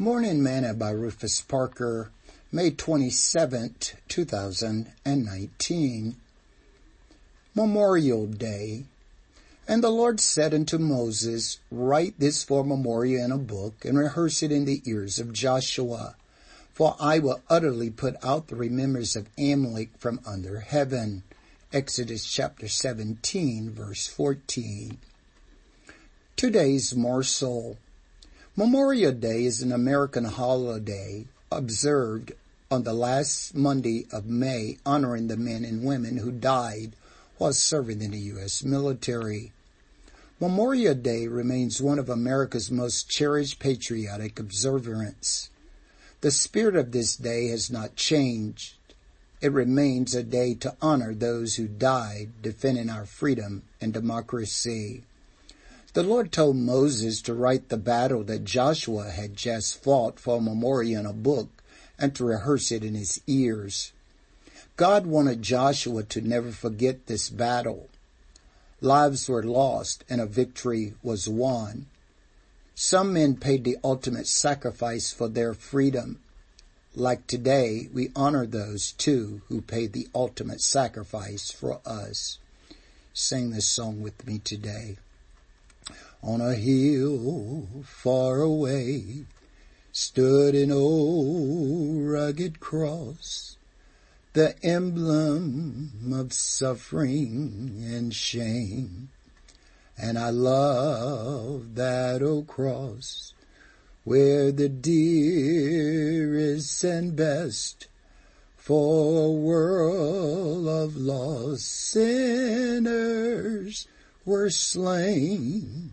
Morning Manna by Rufus Parker, May 27th, 2019. Memorial Day. And the Lord said unto Moses, Write this for memorial in a book, and rehearse it in the ears of Joshua. For I will utterly put out the remembrance of Amalek from under heaven. Exodus chapter 17, verse 14. Today's morsel. Memorial Day is an American holiday observed on the last Monday of May honoring the men and women who died while serving in the U.S. military. Memorial Day remains one of America's most cherished patriotic observances. The spirit of this day has not changed. It remains a day to honor those who died defending our freedom and democracy. The Lord told Moses to write the battle that Joshua had just fought for a memorial in a book and to rehearse it in his ears. God wanted Joshua to never forget this battle. Lives were lost and a victory was won. Some men paid the ultimate sacrifice for their freedom. Like today, we honor those too who paid the ultimate sacrifice for us. Sing this song with me today on a hill far away stood an old rugged cross, the emblem of suffering and shame. And I love that old cross where the dearest and best for a world of lost sinners were slain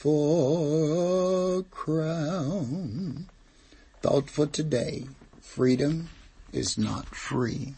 for a crown. Thought for today, freedom is not free.